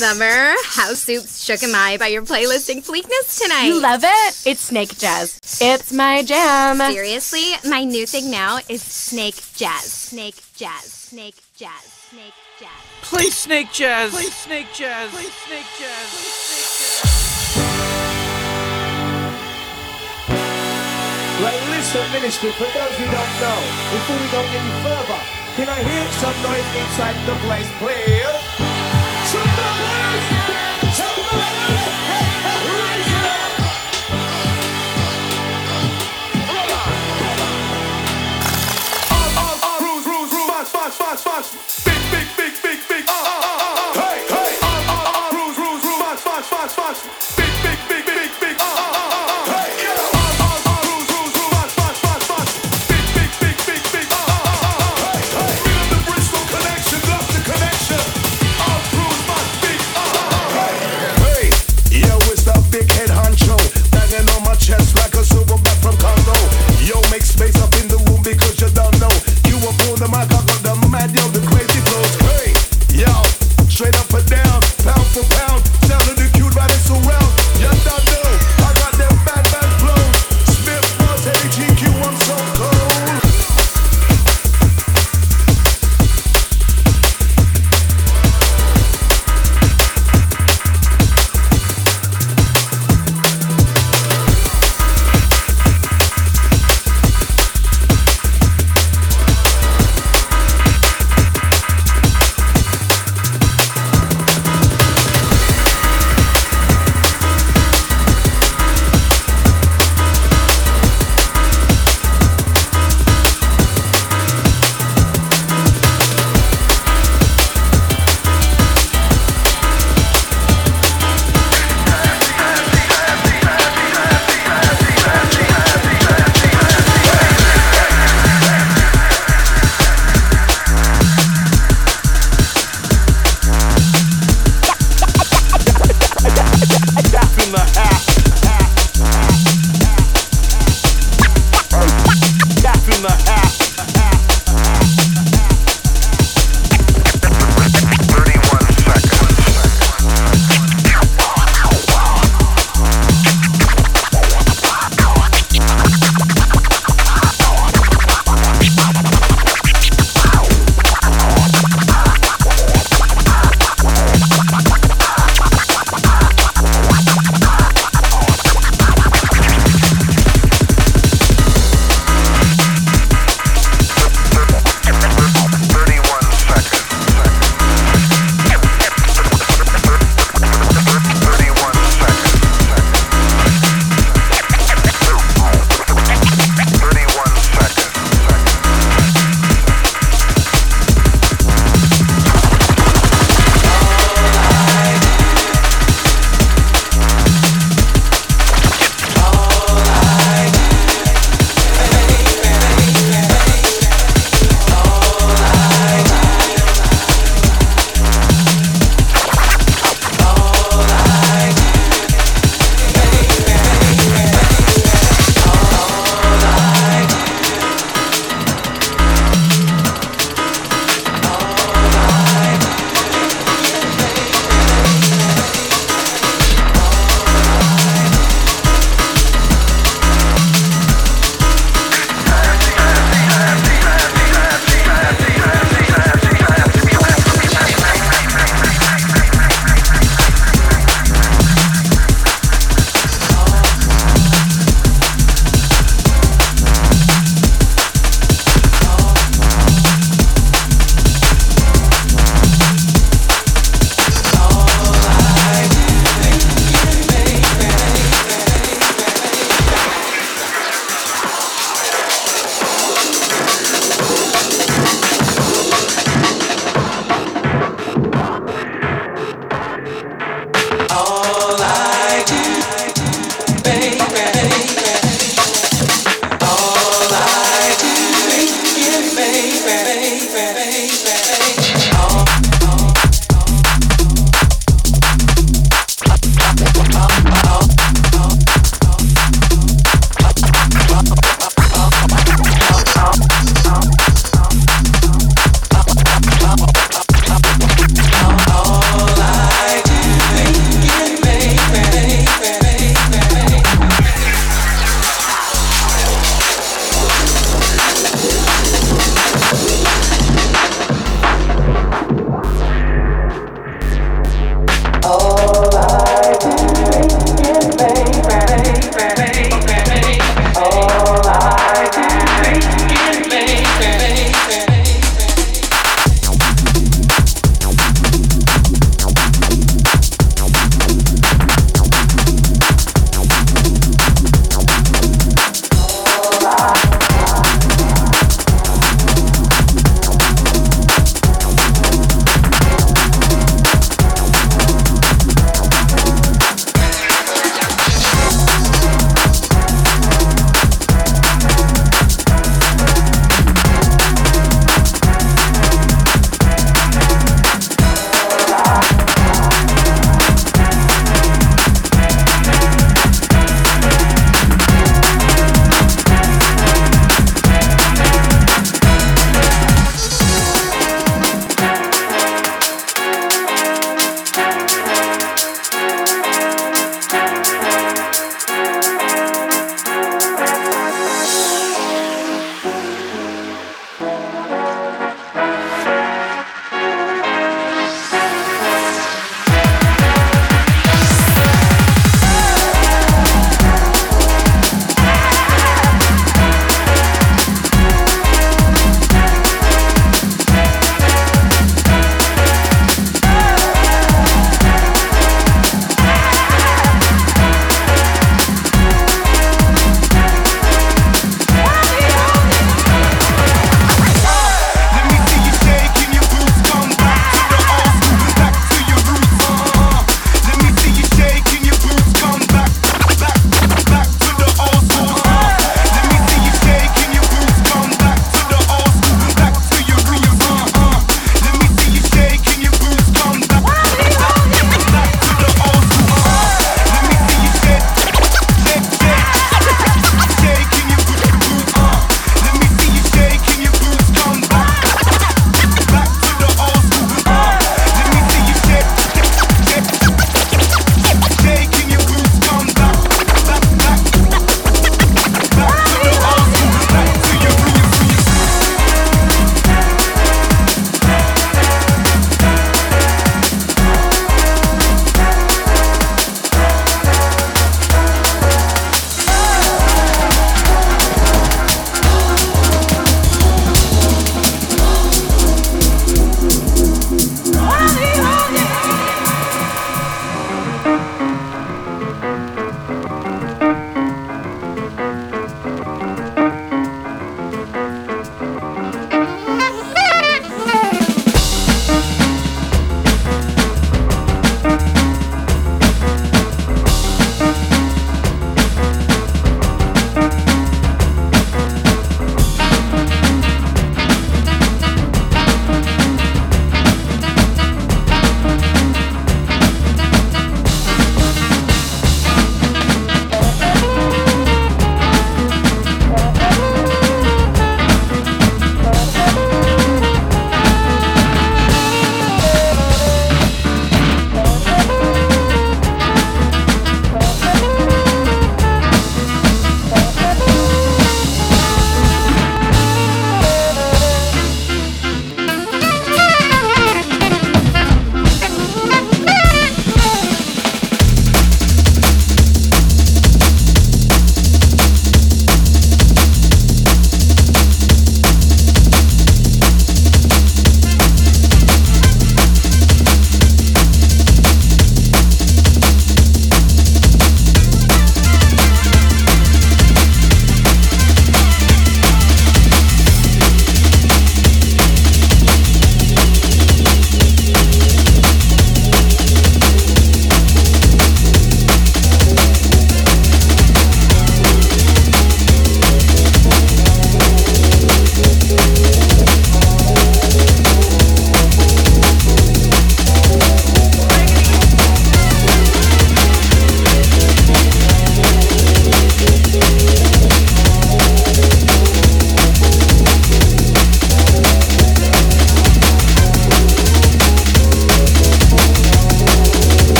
summer. House Soups Shook 'em I by your playlisting Fleekness tonight. You love it? It's snake jazz. It's my jam. Seriously, my new thing now is snake jazz. Snake jazz. Snake jazz. Snake jazz. Play snake jazz. Play snake jazz. Play snake jazz. Play snake jazz. Right, listen, ministry, for those who don't know, before we go any further, can I hear some noise inside the place, please? Noise! Some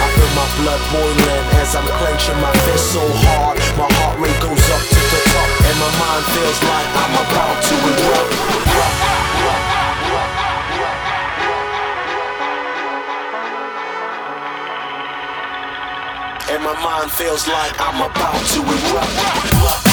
I feel my blood boiling as I'm clenching my fist so hard. My heart rate goes up to the top, and my mind feels like I'm about to erupt. and my mind feels like I'm about to erupt.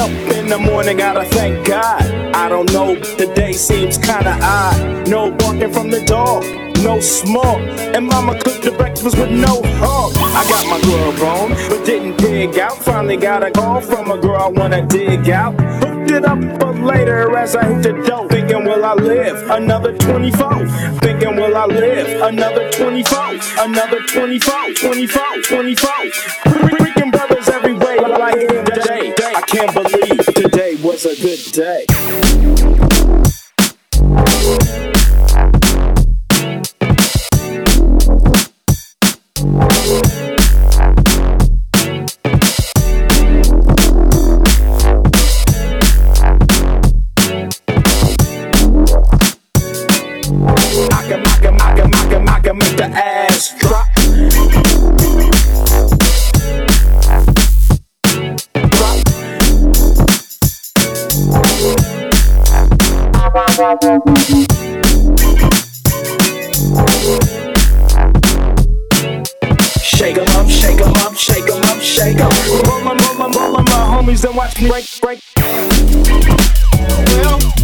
up in the morning, gotta thank God. I don't know, the day seems kinda odd. No barking from the dog, no smoke. And mama cooked the breakfast with no hog. I got my glove on, but didn't dig out. Finally got a call from a girl I wanna dig out. Hooked it up but later as I hit the dope. Thinking, will I live another 24? Thinking, will I live another 24? Another 24, 24, 24. It's a good day. Shake 'em up, shake 'em up, shake 'em up, shake 'em. Roll my, roll my, roll my, my homies watch me break, break. Well.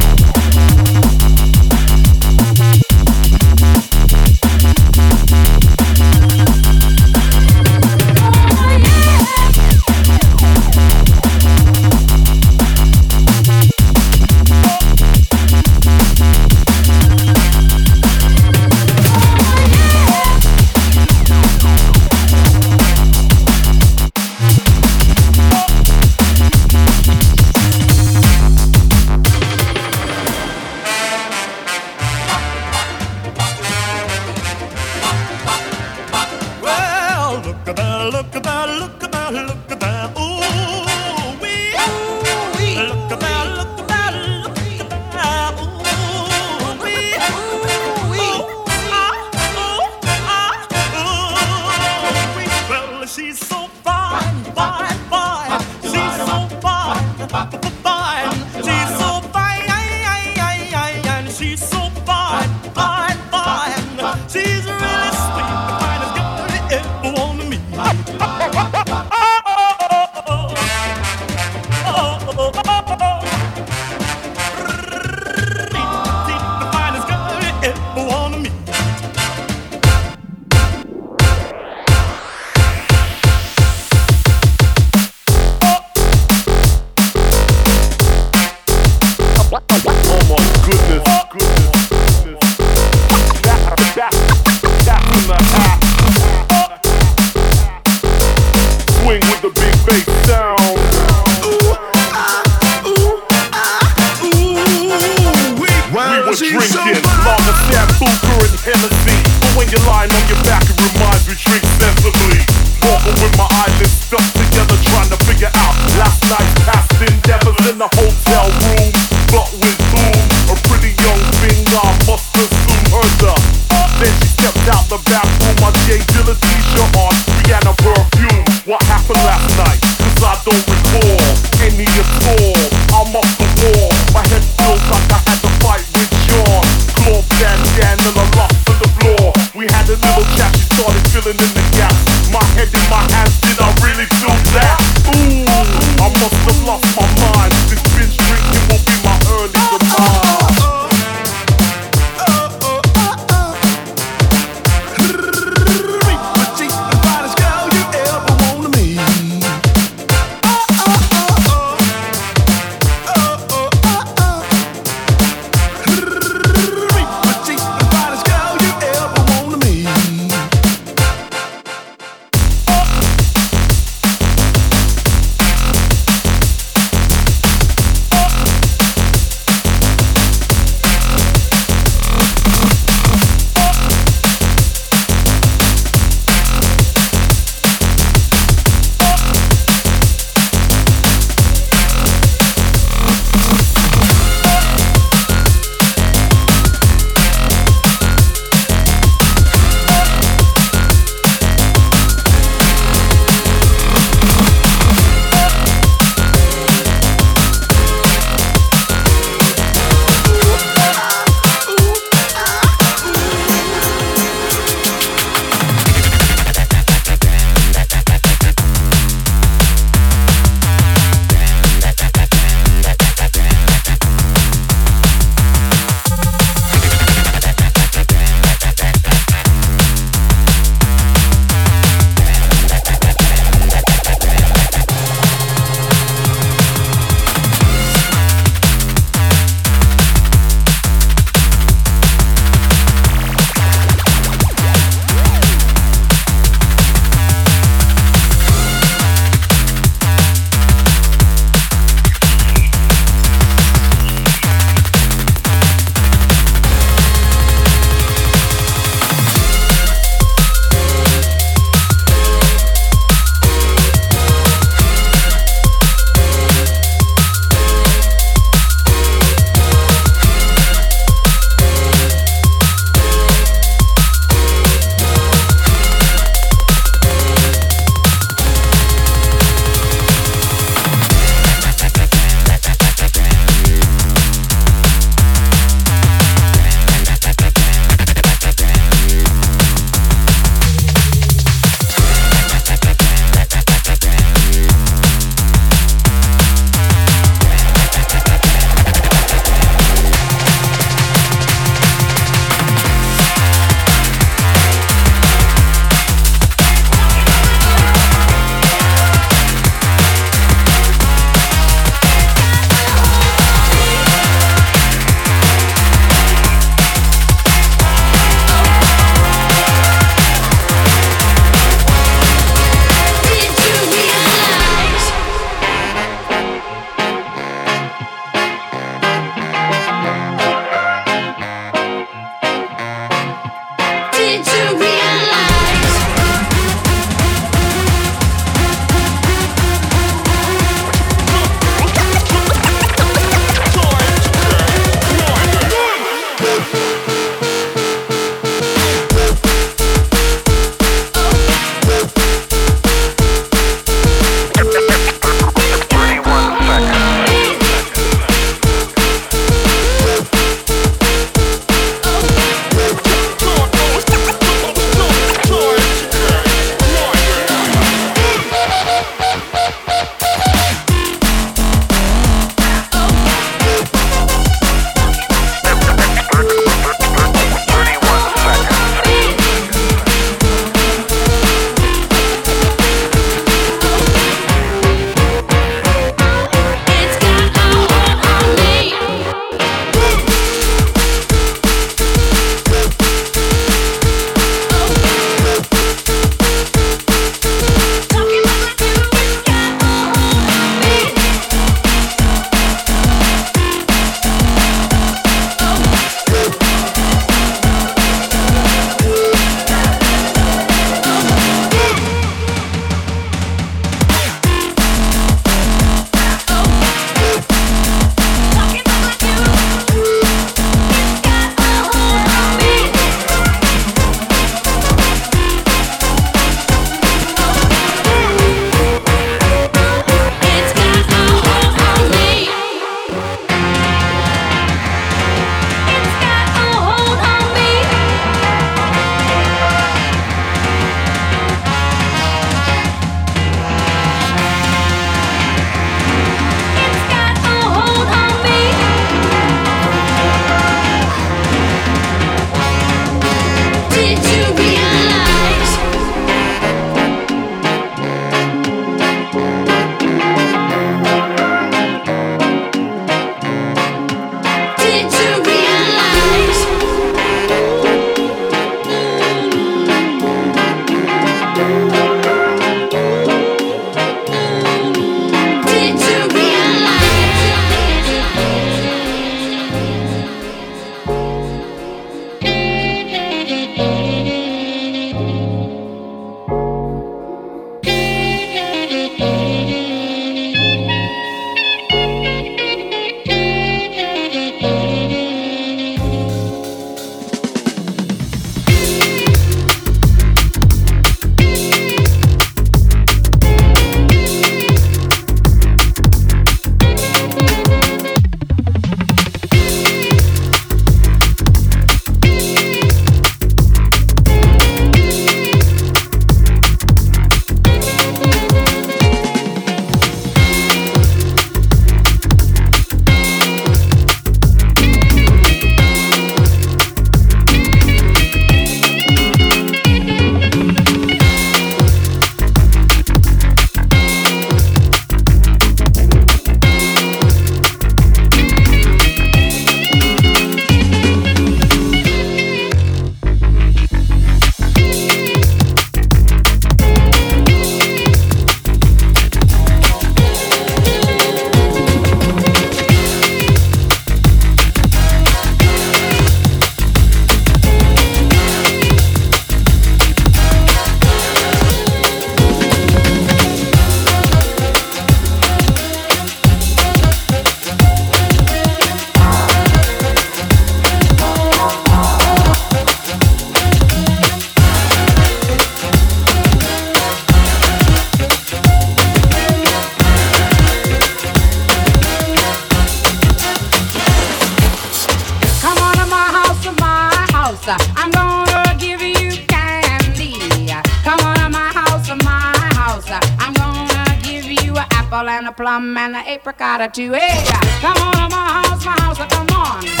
come and the apricot to it. Come on to my house, my house, come on.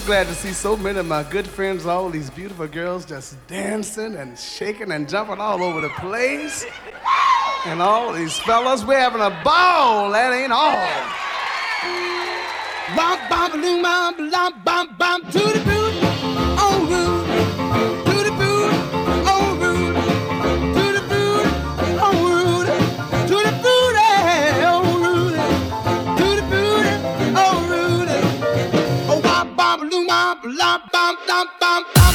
so glad to see so many of my good friends, all these beautiful girls just dancing and shaking and jumping all over the place. And all these fellas, we're having a ball. That ain't all. bam, bam, bam, bam.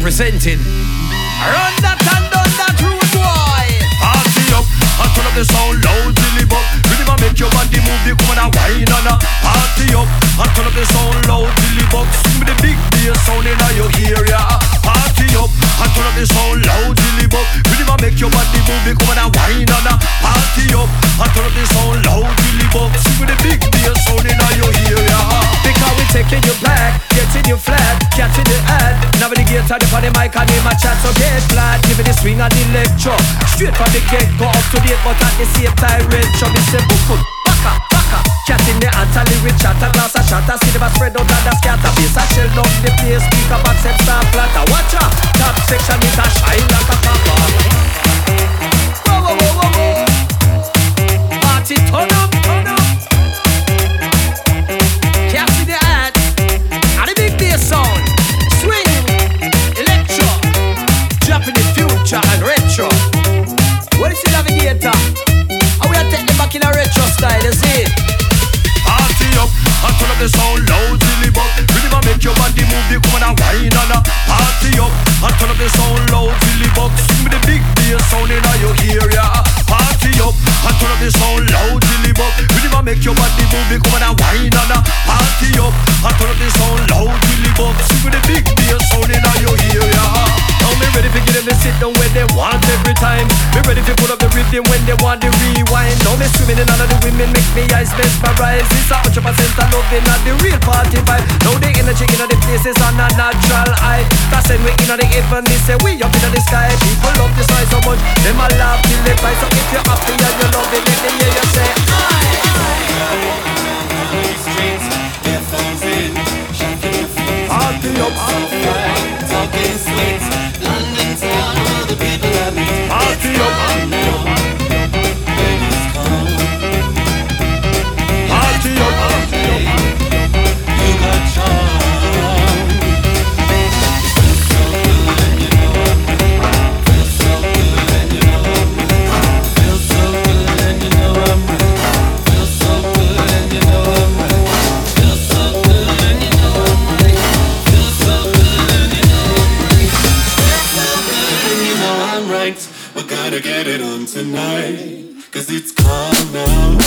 representing But at the same time, red chubby say, book, book, baka, baka. Cat in the antally with chatter, glass a shatter. See them spread out and a scatter. Bass a shell down the place, speaker box, and start flatter. Watch out, top section is a shine like a papa. Then when they want to rewind. Now me swimming in all of the women Make me eyes mesmerized. It's a hundred percent of loving Not the real party vibe. Now the energy in all the places On a natural high. That's when we in all the heaven They say we up in all the sky. People love this high so much they a laugh till they cry. So if you're happy and you love it Let me hear you say I, Party up, party up, talking sweet, London town, all the people I meet. Party up. get it on tonight. Cause it's calm now.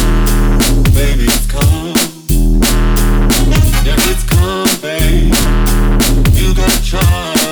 Baby, it's calm. Yeah, it's calm, babe. You got charm.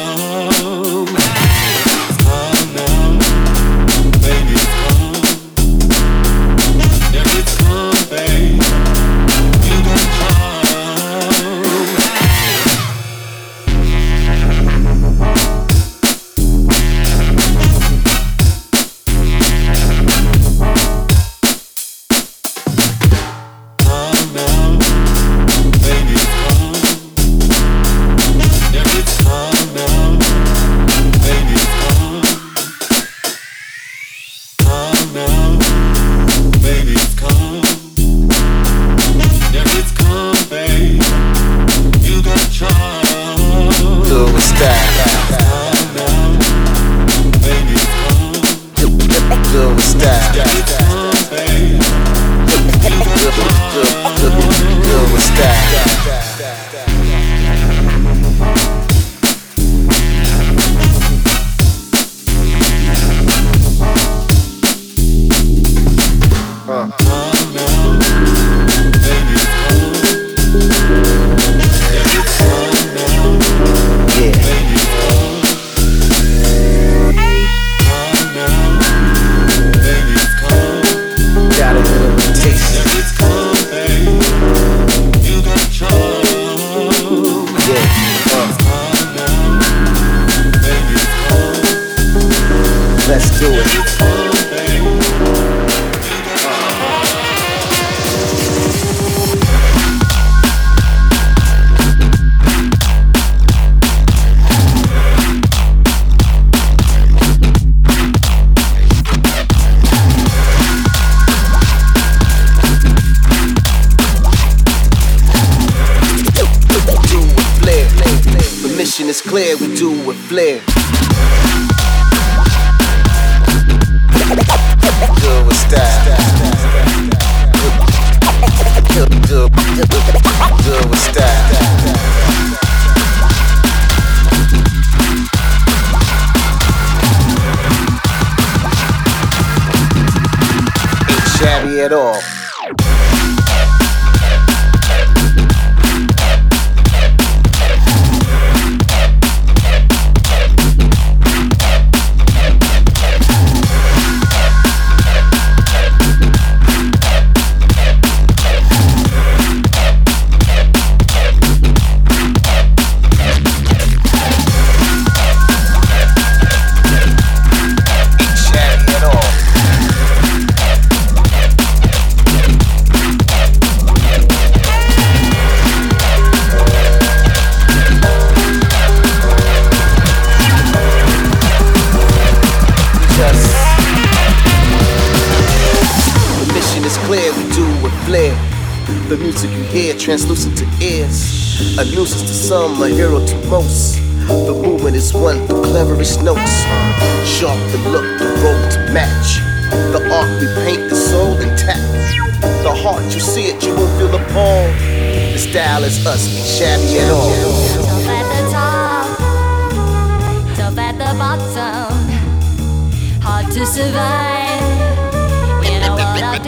clear, we do it flair.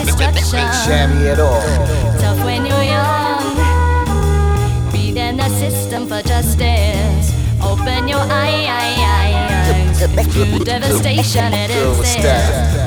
destruction. Shabby at all. Tough when you're young. Read the system for justice. Open your eye, eye, eye, eye. Devastation it is there.